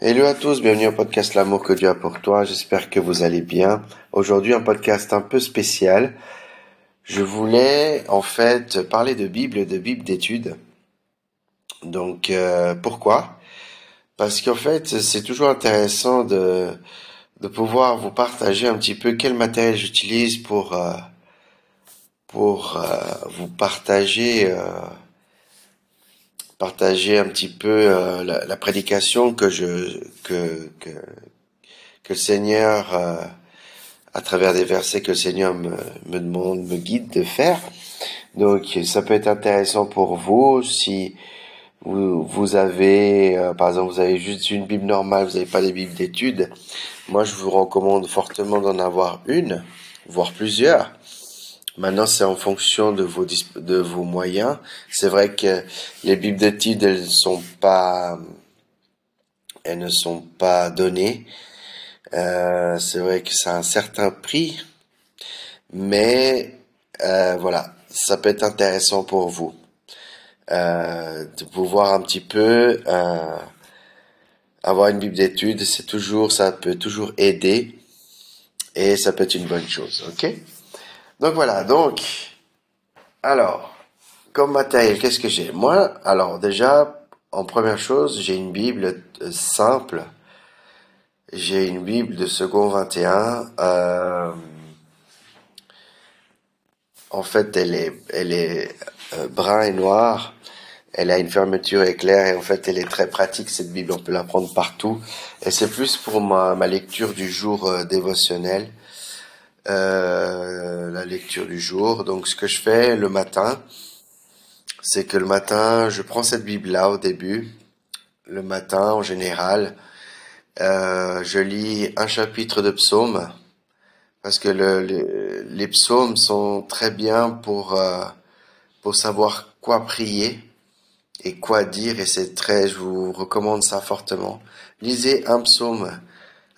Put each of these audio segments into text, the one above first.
Hello à tous, bienvenue au podcast L'amour que Dieu a pour toi. J'espère que vous allez bien. Aujourd'hui, un podcast un peu spécial. Je voulais en fait parler de Bible, de Bible d'études. Donc euh, pourquoi? Parce qu'en fait, c'est toujours intéressant de de pouvoir vous partager un petit peu quel matériel j'utilise pour euh, pour euh, vous partager partager un petit peu euh, la, la, prédication que je que que, que le Seigneur euh, à travers des versets que le Seigneur me, me demande me guide de faire. Donc ça peut être intéressant pour vous si vous, vous avez, euh, par exemple, vous avez juste une Bible normale, vous n'avez pas des Bibles d'études. Moi, je vous recommande fortement d'en avoir une, voire plusieurs. Maintenant, c'est en fonction de vos de vos moyens. C'est vrai que les bibles d'études, elles sont pas, elles ne sont pas données. Euh, c'est vrai que c'est un certain prix, mais euh, voilà, ça peut être intéressant pour vous euh, de pouvoir un petit peu euh, avoir une bible d'études. C'est toujours, ça peut toujours aider et ça peut être une bonne chose. Ok? Donc voilà, donc, alors, comme matériel, qu'est-ce que j'ai? Moi, alors déjà, en première chose, j'ai une Bible euh, simple. J'ai une Bible de second 21. Euh, en fait, elle est, elle est euh, brun et noire. Elle a une fermeture éclair et en fait, elle est très pratique cette Bible. On peut la prendre partout. Et c'est plus pour ma, ma lecture du jour dévotionnel. Euh, la lecture du jour. Donc ce que je fais le matin, c'est que le matin, je prends cette Bible-là au début. Le matin, en général, euh, je lis un chapitre de psaume parce que le, les psaumes sont très bien pour euh, pour savoir quoi prier et quoi dire et c'est très je vous recommande ça fortement lisez un psaume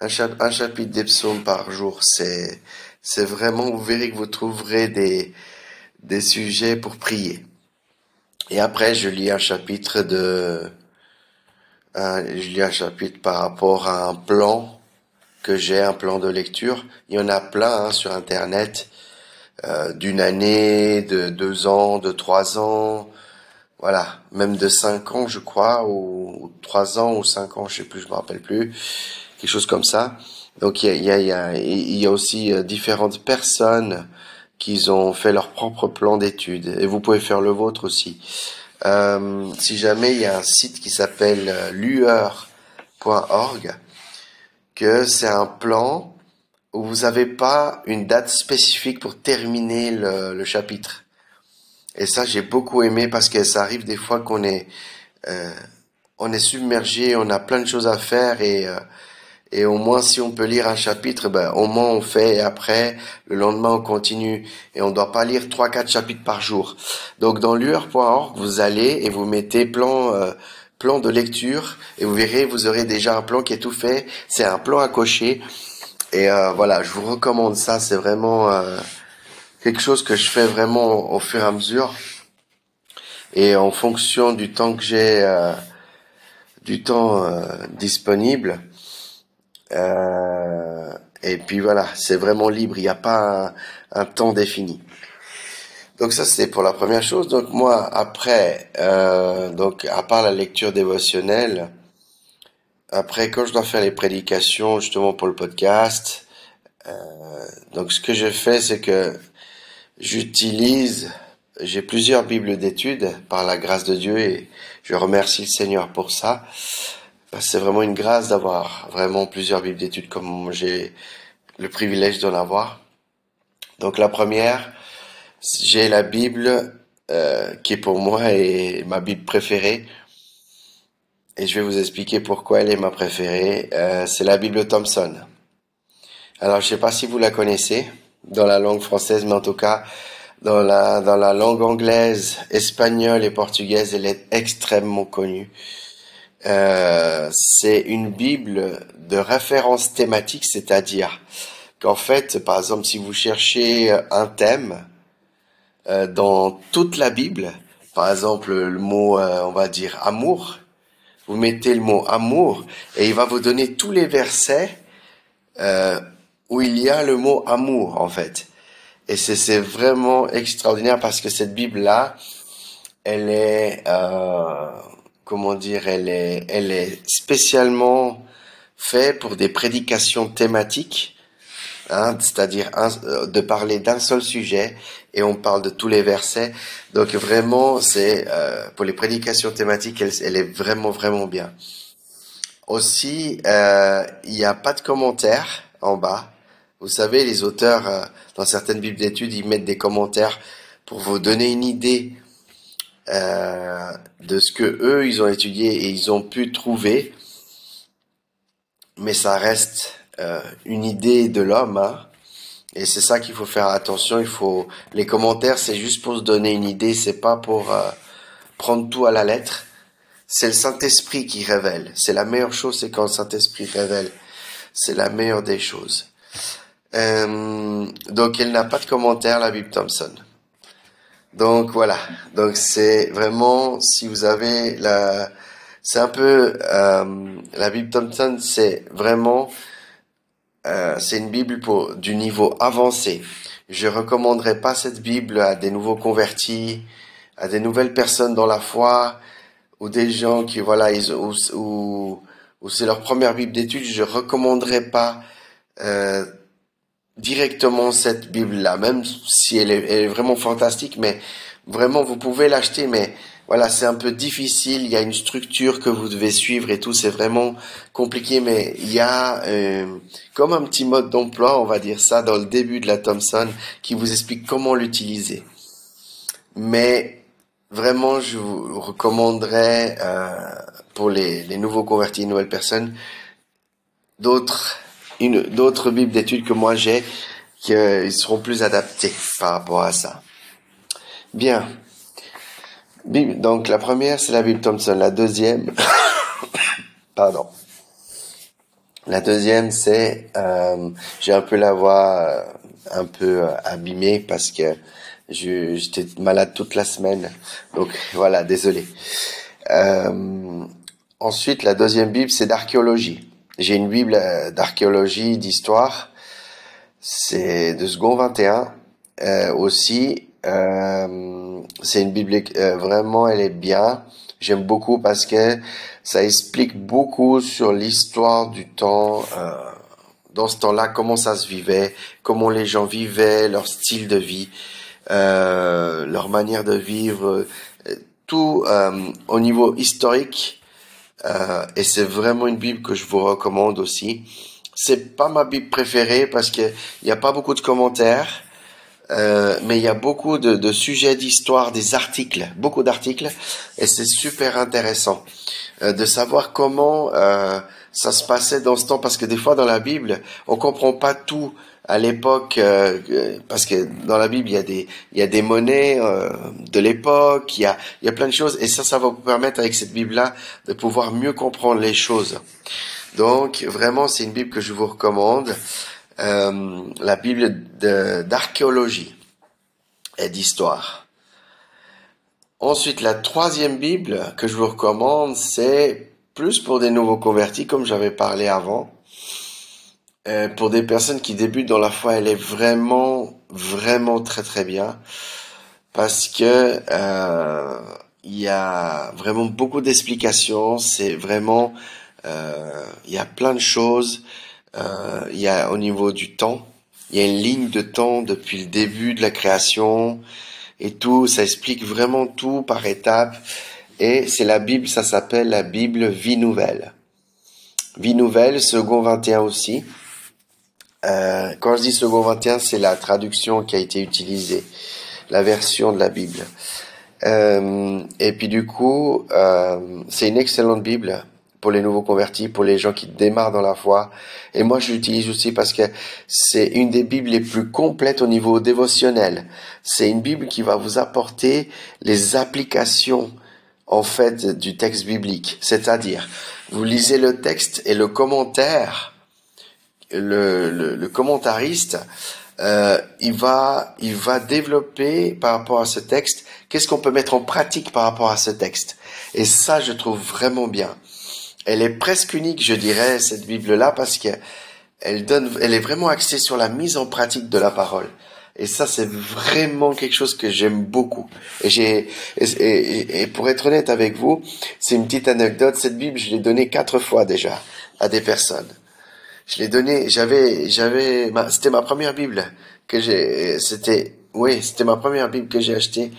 un, un chapitre des psaumes par jour c'est c'est vraiment, vous verrez que vous trouverez des, des sujets pour prier. Et après, je lis un chapitre de, je lis un chapitre par rapport à un plan que j'ai, un plan de lecture. Il y en a plein hein, sur Internet, euh, d'une année, de deux ans, de trois ans, voilà, même de cinq ans, je crois, ou, trois ans ou cinq ans, je sais plus, je me rappelle plus, quelque chose comme ça. Donc il y a, aussi différentes personnes qui ont fait leur propre plan d'études et vous pouvez faire le vôtre aussi. Euh, si jamais il y a un site qui s'appelle euh, lueur.org, que c'est un plan où vous n'avez pas une date spécifique pour terminer le, chapitre. Et ça, j'ai beaucoup aimé parce que ça arrive des fois qu'on est, euh, on est submergé, on a plein de choses à faire et et au moins, si on peut lire un chapitre, ben, au moins on fait et après, le lendemain on continue. Et on ne doit pas lire trois, quatre chapitres par jour. Donc dans lueur.org, vous allez et vous mettez plan, euh, plan de lecture et vous verrez, vous aurez déjà un plan qui est tout fait. C'est un plan à cocher. Et euh, voilà, je vous recommande ça. C'est vraiment euh, quelque chose que je fais vraiment au fur et à mesure. Et en fonction du temps que j'ai, du temps disponible, euh, et puis voilà, c'est vraiment libre, il n'y a pas un, temps défini. Donc ça c'est pour la première chose. Donc moi après, euh, donc à part la lecture dévotionnelle, après quand je dois faire les prédications justement pour le podcast, euh, donc ce que je fais c'est que j'utilise, j'ai plusieurs bibles d'études par la grâce de Dieu et je remercie le Seigneur pour ça c'est vraiment une grâce d'avoir vraiment plusieurs bibles d'études comme j'ai le privilège d'en avoir. Donc la première, j'ai la Bible euh, qui est pour moi et ma Bible préférée. Et je vais vous expliquer pourquoi elle est ma préférée. Euh, c'est la Bible Thompson. Alors je sais pas si vous la connaissez dans la langue française, mais en tout cas dans la dans la langue anglaise, espagnole et portugaise, elle est extrêmement connue. Euh, c'est une Bible de référence thématique, c'est-à-dire qu'en fait, par exemple, si vous cherchez un thème euh, dans toute la Bible, par exemple le mot, euh, on va dire amour, vous mettez le mot amour et il va vous donner tous les versets euh, où il y a le mot amour en fait. Et c'est vraiment extraordinaire parce que cette Bible là, elle est euh, comment dire, elle est elle est spécialement faite pour des prédications thématiques Hein, c'est-à-dire euh, de parler d'un seul sujet et on parle de tous les versets. Donc vraiment, c'est euh, pour les prédications thématiques, elle, est vraiment vraiment bien. Aussi, euh, il n'y a pas de commentaires en bas. Vous savez, les auteurs dans certaines bibles d'études, ils mettent des commentaires pour vous donner une idée de ce que eux ils ont étudié et ils ont pu trouver. Mais ça reste euh, une idée de l'homme. Hein. Et c'est ça qu'il faut faire attention. Il faut les commentaires, c'est juste pour se donner une idée. C'est pas pour euh, prendre tout à la lettre. C'est le Saint Esprit qui révèle. C'est la meilleure chose, c'est quand le Saint Esprit révèle. C'est la meilleure des choses. Euh, donc elle n'a pas de commentaire, la Bible Thompson. Donc voilà. Donc c'est vraiment si vous avez la, c'est un peu la Bible Thompson, c'est vraiment euh, c'est une Bible pour du niveau avancé. Je recommanderais pas cette Bible à des nouveaux convertis, à des nouvelles personnes dans la foi, ou des gens qui voilà, ils, ou, ou, c'est leur première Bible d'étude. Je recommanderais pas euh, directement cette Bible-là, même si elle est, elle est, vraiment fantastique. Mais vraiment, vous pouvez l'acheter, mais voilà, c'est un peu difficile. Il y a une structure que vous devez suivre et tout. C'est vraiment compliqué, mais il y a euh, comme un petit mode d'emploi, on va dire ça, dans le début de la Thomson, qui vous explique comment l'utiliser. Mais vraiment, je vous recommanderais euh, pour les, les nouveaux convertis, nouvelles personnes, d'autres une d'autres bibles d'études que moi j'ai, qui seront plus adaptés par rapport à ça. Bien. Donc la première, c'est la Bible Thompson. La deuxième, pardon. La deuxième, c'est euh, j'ai un peu la voix euh, un peu euh, abîmée parce que j'étais malade toute la semaine. Donc voilà, désolé. Euh, ensuite, la deuxième Bible, c'est d'archéologie. J'ai une Bible euh, d'archéologie, d'histoire. C'est de second 21 euh, aussi. Euh, c'est une Bible euh, vraiment, elle est bien. J'aime beaucoup parce que ça explique beaucoup sur l'histoire du temps. Euh, dans ce temps-là, comment ça se vivait, comment les gens vivaient, leur style de vie, euh, leur manière de vivre, tout au niveau historique. Et c'est vraiment une Bible que je vous recommande aussi. C'est pas ma Bible préférée parce que il n'y a pas beaucoup de commentaires. Euh, mais il y a beaucoup de, de sujets d'histoire, des articles, beaucoup d'articles, et c'est super intéressant euh, de savoir comment euh, ça se passait dans ce temps, parce que des fois dans la Bible, on comprend pas tout à l'époque, euh, parce que dans la Bible il y a des monnaies de l'époque, il y a plein de choses, et ça ça va vous permettre avec cette Bible là de pouvoir mieux comprendre les choses. Donc vraiment c'est une Bible que je vous recommande. Euh, la Bible d'archéologie et d'histoire. Ensuite, la troisième Bible que je vous recommande, c'est plus pour des nouveaux convertis, comme j'avais parlé avant. Euh, pour des personnes qui débutent dans la foi, elle est vraiment, vraiment très très bien parce que euh, il y a vraiment beaucoup d'explications. C'est vraiment, euh, il y a plein de choses. Il y a au niveau du temps, il y a une ligne de temps depuis le début de la création et tout. Ça explique vraiment tout par étapes. Et c'est la Bible, ça s'appelle la Bible Vie Nouvelle. Vie Nouvelle, second 21 aussi. Euh, quand je dis second 21, c'est la traduction qui a été utilisée, la version de la Bible. Euh, et puis du coup, euh, c'est une excellente Bible pour les nouveaux convertis, pour les gens qui démarrent dans la foi. Et moi, je l'utilise aussi parce que c'est une des Bibles les plus complètes au niveau dévotionnel. C'est une Bible qui va vous apporter les applications, en fait, du texte biblique. C'est-à-dire, vous lisez le texte et le commentaire, le, le, commentariste, euh, il va, il va développer par rapport à ce texte, qu'est-ce qu'on peut mettre en pratique par rapport à ce texte. Et ça, je trouve vraiment bien. elle est presque unique, je dirais, cette Bible-là, parce qu'elle donne, elle est vraiment axée sur la mise en pratique de la parole. Et ça, c'est vraiment quelque chose que j'aime beaucoup. Et j'ai, et, pour être honnête avec vous, c'est une petite anecdote. Cette Bible, je l'ai donnée quatre fois déjà à des personnes. Je l'ai donnée, j'avais, j'avais, c'était ma première Bible que j'ai, c'était, oui, c'était ma première Bible que j'ai achetée.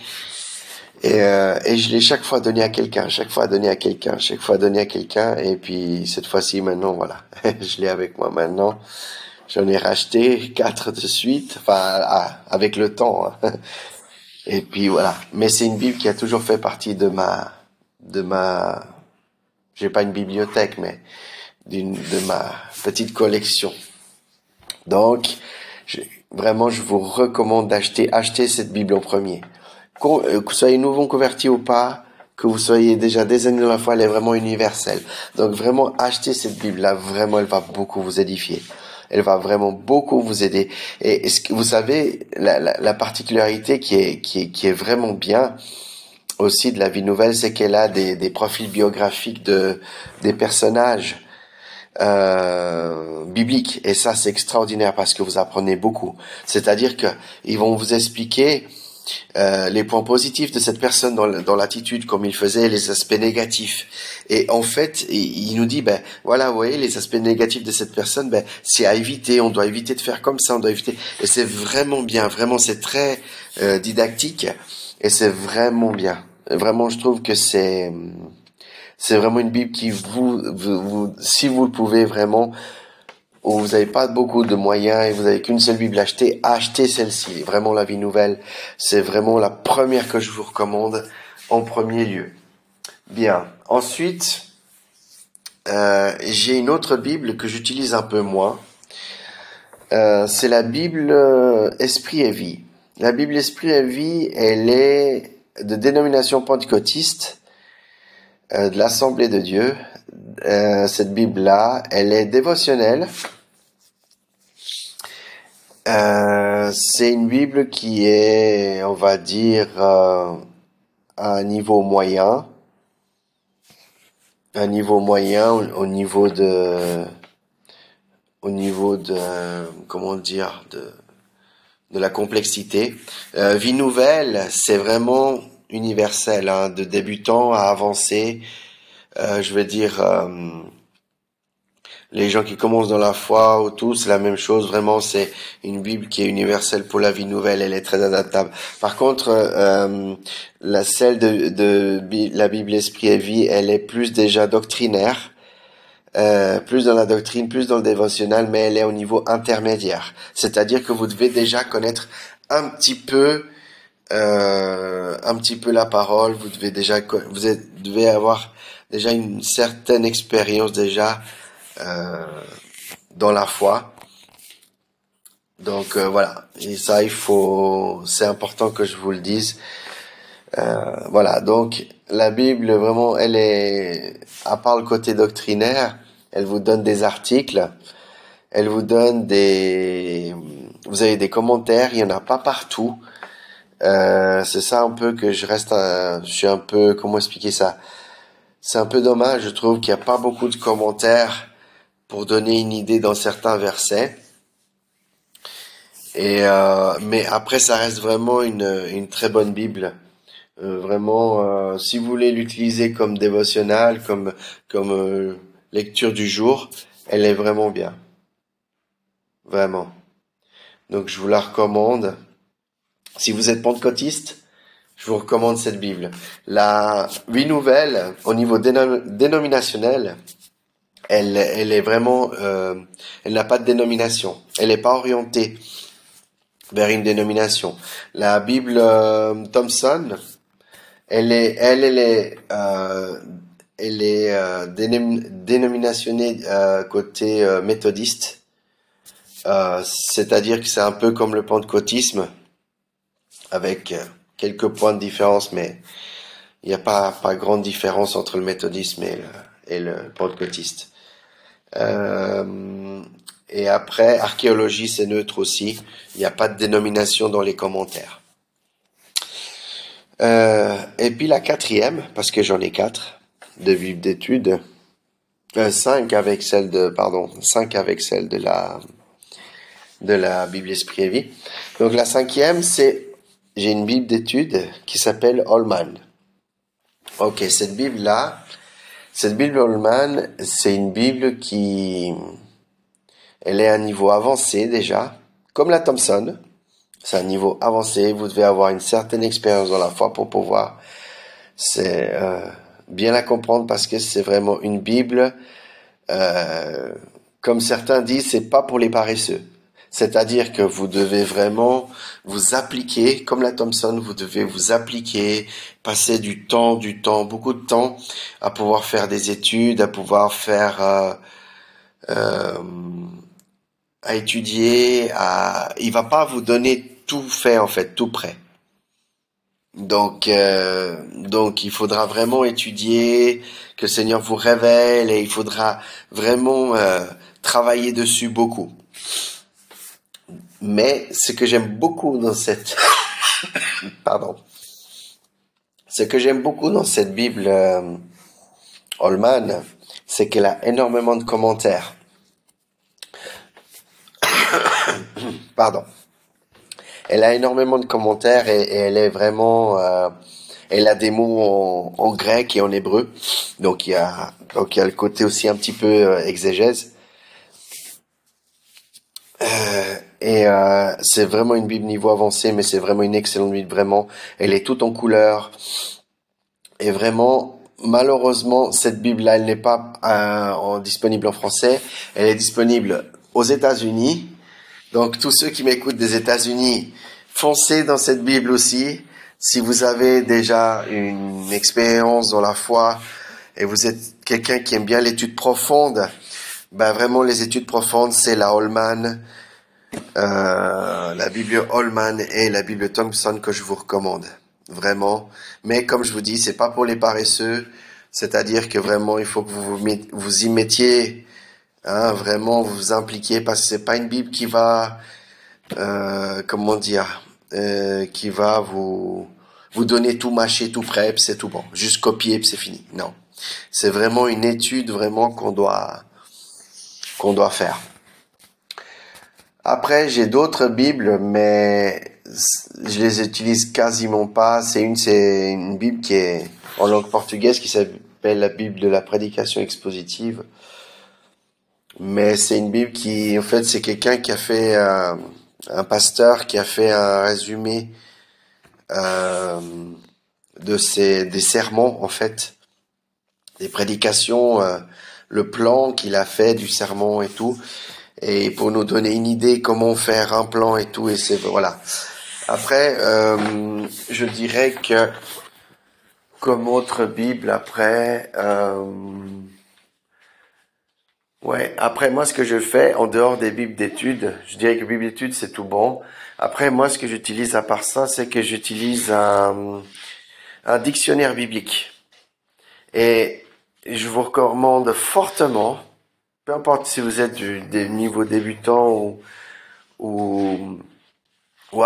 Et, euh, et je l'ai chaque fois donné à quelqu'un, chaque fois donné à quelqu'un, chaque fois donné à quelqu'un. Et puis cette fois-ci, maintenant, voilà, je l'ai avec moi maintenant. J'en ai racheté quatre de suite, enfin avec le temps. Hein. Et puis voilà. Mais c'est une Bible qui a toujours fait partie de ma, de ma, j'ai pas une bibliothèque, mais d'une de ma petite collection. Donc, vraiment, je vous recommande d'acheter, acheter cette Bible en premier. Euh, que vous soyez nouveau converti ou pas, que vous soyez déjà des années dans la foi, elle est vraiment universelle. Donc vraiment, achetez cette Bible-là, vraiment, elle va beaucoup vous édifier. Elle va vraiment beaucoup vous aider. Et ce que vous savez, la, la, la particularité qui est, qui est, qui est vraiment bien, aussi de la vie nouvelle, c'est qu'elle a des, des profils biographiques de des personnages euh, bibliques. Et ça, c'est extraordinaire parce que vous apprenez beaucoup. C'est-à-dire que ils vont vous expliquer euh, les points positifs de cette personne dans, l'attitude, comme il faisait, les aspects négatifs. Et en fait, il, nous dit, ben voilà, vous voyez, les aspects négatifs de cette personne, ben c'est à éviter. On doit éviter de faire comme ça, on doit éviter. Et c'est vraiment bien, vraiment, c'est très euh, didactique et c'est vraiment bien. Vraiment, je trouve que c'est c'est vraiment une Bible qui vous, si vous le pouvez vraiment, ou vous n'avez pas beaucoup de moyens et vous n'avez qu'une seule Bible à acheter, achetez celle-ci. Vraiment la vie nouvelle, c'est vraiment la première que je vous recommande en premier lieu. Bien. Ensuite, euh, j'ai une autre Bible que j'utilise un peu moins. Euh, c'est la Bible euh, Esprit et Vie. La Bible Esprit et Vie, elle est de dénomination pentecôtiste euh, de l'Assemblée de Dieu. Euh, cette Bible-là, elle est dévotionnelle. Euh, c'est une Bible qui est, on va dire, à un niveau moyen. Un niveau moyen au, niveau de, au niveau de, comment dire, de, de la complexité. Vie nouvelle, c'est vraiment universel, hein, de débutant à avancer. Euh, je veux dire, euh, les gens qui commencent dans la foi ou tout, c'est la même chose. Vraiment, c'est une Bible qui est universelle pour la vie nouvelle. Elle est très adaptable. Par contre, euh, la celle de, de, la Bible Esprit et Vie, elle est plus déjà doctrinaire. plus dans la doctrine, plus dans le dévotionnel, mais elle est au niveau intermédiaire. C'est-à-dire que vous devez déjà connaître un petit peu euh, un petit peu la parole, vous devez déjà vous devez avoir déjà une certaine expérience déjà euh, dans la foi. Donc euh, voilà, et ça il faut, c'est important que je vous le dise. Euh, voilà, donc la Bible vraiment, elle est, à part le côté doctrinaire, elle vous donne des articles, elle vous donne des, vous avez des commentaires, il y en a pas partout. Euh, c'est ça un peu que je reste, je suis un peu, comment expliquer ça? C'est un peu dommage, je trouve qu'il n'y a pas beaucoup de commentaires pour donner une idée dans certains versets. Et euh, mais après, ça reste vraiment une, une très bonne Bible. Euh, vraiment, euh, si vous voulez l'utiliser comme dévotionnal, comme comme euh, lecture du jour, elle est vraiment bien. Vraiment. Donc je vous la recommande. Si vous êtes pentecôtiste, je vous recommande cette Bible. La vie nouvelle, au niveau dénominationnel, elle, euh, elle n'a pas de dénomination. Elle n'est pas orientée vers une dénomination. La Bible euh, Thompson, elle est, elle, est, elle est euh, dénominationnée euh, côté euh, méthodiste. C'est-à-dire que c'est un peu comme le pentecôtisme avec euh, quelques points de différence, mais il n'y a pas, grande différence entre le méthodisme et le, et pentecôtiste. Euh, et après, archéologie, c'est neutre aussi. Il n'y a pas de dénomination dans les commentaires. Euh, et puis la quatrième, parce que j'en ai quatre de Bible d'études, cinq avec celle de, pardon, cinq avec celle de la, de la Bible Esprit et Vie. Donc la cinquième, c'est, j'ai une Bible d'études qui s'appelle Holman. Ok, cette Bible-là, cette Bible Holman, c'est une Bible qui, elle est à un niveau avancé déjà, comme la Thompson. C'est un niveau avancé. Vous devez avoir une certaine expérience dans la foi pour pouvoir euh, bien la comprendre parce que c'est vraiment une Bible. Euh, comme certains disent, c'est pas pour les paresseux. C'est-à-dire que vous devez vraiment vous appliquer, comme la Thompson, vous devez vous appliquer, passer du temps, du temps, beaucoup de temps à pouvoir faire des études, à pouvoir faire, euh, euh, à étudier. À... Il va pas vous donner tout fait en fait, tout prêt. Donc, euh, donc il faudra vraiment étudier, que le Seigneur vous révèle, et il faudra vraiment euh, travailler dessus beaucoup. Mais ce que j'aime beaucoup dans cette, pardon, ce que j'aime beaucoup dans cette Bible euh, Holman, c'est qu'elle a énormément de commentaires. pardon. Elle a énormément de commentaires et, elle est vraiment, euh, elle a des mots en, grec et en hébreu, donc il y a, donc il y a le côté aussi un petit peu euh, exégèse. Euh, et euh, c'est vraiment une Bible niveau avancé, mais c'est vraiment une excellente Bible, vraiment. Elle est toute en couleur. Et vraiment, malheureusement, cette Bible-là, elle n'est pas en, disponible en français. Elle est disponible aux États-Unis donc tous ceux qui m'écoutent des États-Unis, foncez dans cette Bible aussi. Si vous avez déjà une expérience dans la foi et vous êtes quelqu'un qui aime bien l'étude profonde, ben vraiment les études profondes, c'est la Holman, euh, la Bible Holman et la Bible Thompson que je vous recommande. Vraiment. Mais comme je vous dis, c'est pas pour les paresseux. C'est-à-dire que vraiment, il faut que vous vous y mettiez Hein, vraiment, vous vous impliquez parce que c'est pas une Bible qui va, euh, comment dire, euh, qui va vous vous donner tout mâché, tout prêt, c'est tout bon, juste copier, c'est fini. Non, c'est vraiment une étude vraiment qu'on doit qu'on doit faire. Après, j'ai d'autres Bibles, mais je les utilise quasiment pas. C'est une, c'est une Bible qui est en langue portugaise qui s'appelle la Bible de la prédication expositive. Mais c'est une Bible qui, en fait, c'est quelqu'un qui a fait euh, un pasteur qui a fait un résumé euh, de ses des sermons, en fait, des prédications, euh, le plan qu'il a fait du sermon et tout, et pour nous donner une idée comment faire un plan et tout, et c'est voilà. Après, euh, je dirais que comme autre Bible, après. Euh, Ouais, après moi ce que je fais en dehors des bibles d'études, je dirais que bible d'études c'est tout bon. Après moi ce que j'utilise à part ça, c'est que j'utilise un, un dictionnaire biblique. Et je vous recommande fortement, peu importe si vous êtes du, des niveaux débutants ou, ou, ou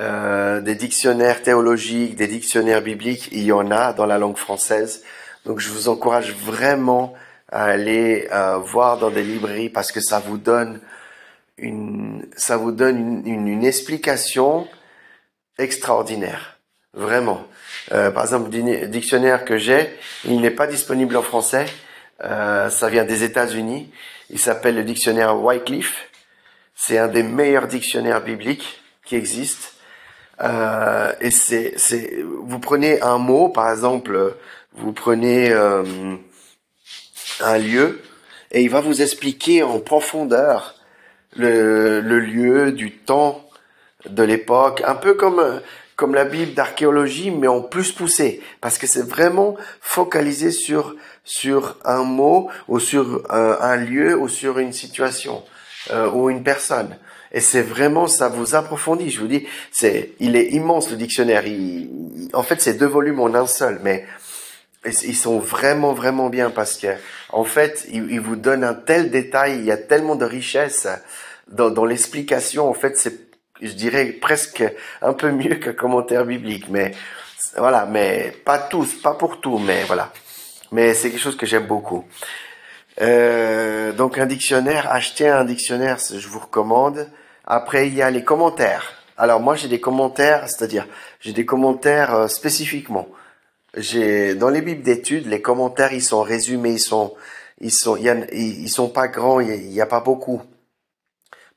euh, des dictionnaires théologiques, des dictionnaires bibliques, il y en a dans la langue française. Donc je vous encourage vraiment à aller euh, voir dans des librairies parce que ça vous donne une, ça vous donne une, une, explication extraordinaire, vraiment. Euh, par exemple, le dictionnaire que j'ai, il n'est pas disponible en français. Euh, ça vient des États-Unis. Il s'appelle le dictionnaire Wycliffe. C'est un des meilleurs dictionnaires bibliques qui existent. Euh, et c'est, c'est, vous prenez un mot, par exemple, vous prenez euh, un lieu et il va vous expliquer en profondeur le, le lieu, du temps, de l'époque, un peu comme comme la Bible d'archéologie, mais en plus poussé, parce que c'est vraiment focalisé sur sur un mot ou sur euh, un lieu ou sur une situation euh, ou une personne. Et c'est vraiment ça vous approfondit. Je vous dis, c'est il est immense le dictionnaire. Il, en fait, c'est deux volumes en un seul, mais ils sont vraiment vraiment bien parce que en fait ils, vous donnent un tel détail il y a tellement de richesse dans, dans l'explication en fait c'est je dirais presque un peu mieux qu'un commentaire biblique mais voilà mais pas tous pas pour tout mais voilà Mais c'est quelque chose que j'aime beaucoup. Euh, donc un dictionnaire, acheter un dictionnaire, je vous recommande. Après, il y a les commentaires. Alors moi, j'ai des commentaires, c'est-à-dire j'ai des commentaires euh, spécifiquement. J'ai dans les bibles d'études, les commentaires, ils sont résumés, ils sont, ils sont, ils, sont pas grands, il n'y a, pas beaucoup,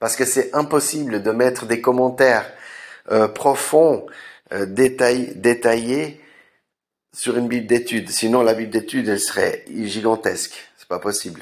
parce que c'est impossible de mettre des commentaires euh, profonds, euh, détaillés sur une bible d'études. Sinon, la bible d'études, elle serait gigantesque. C'est pas possible.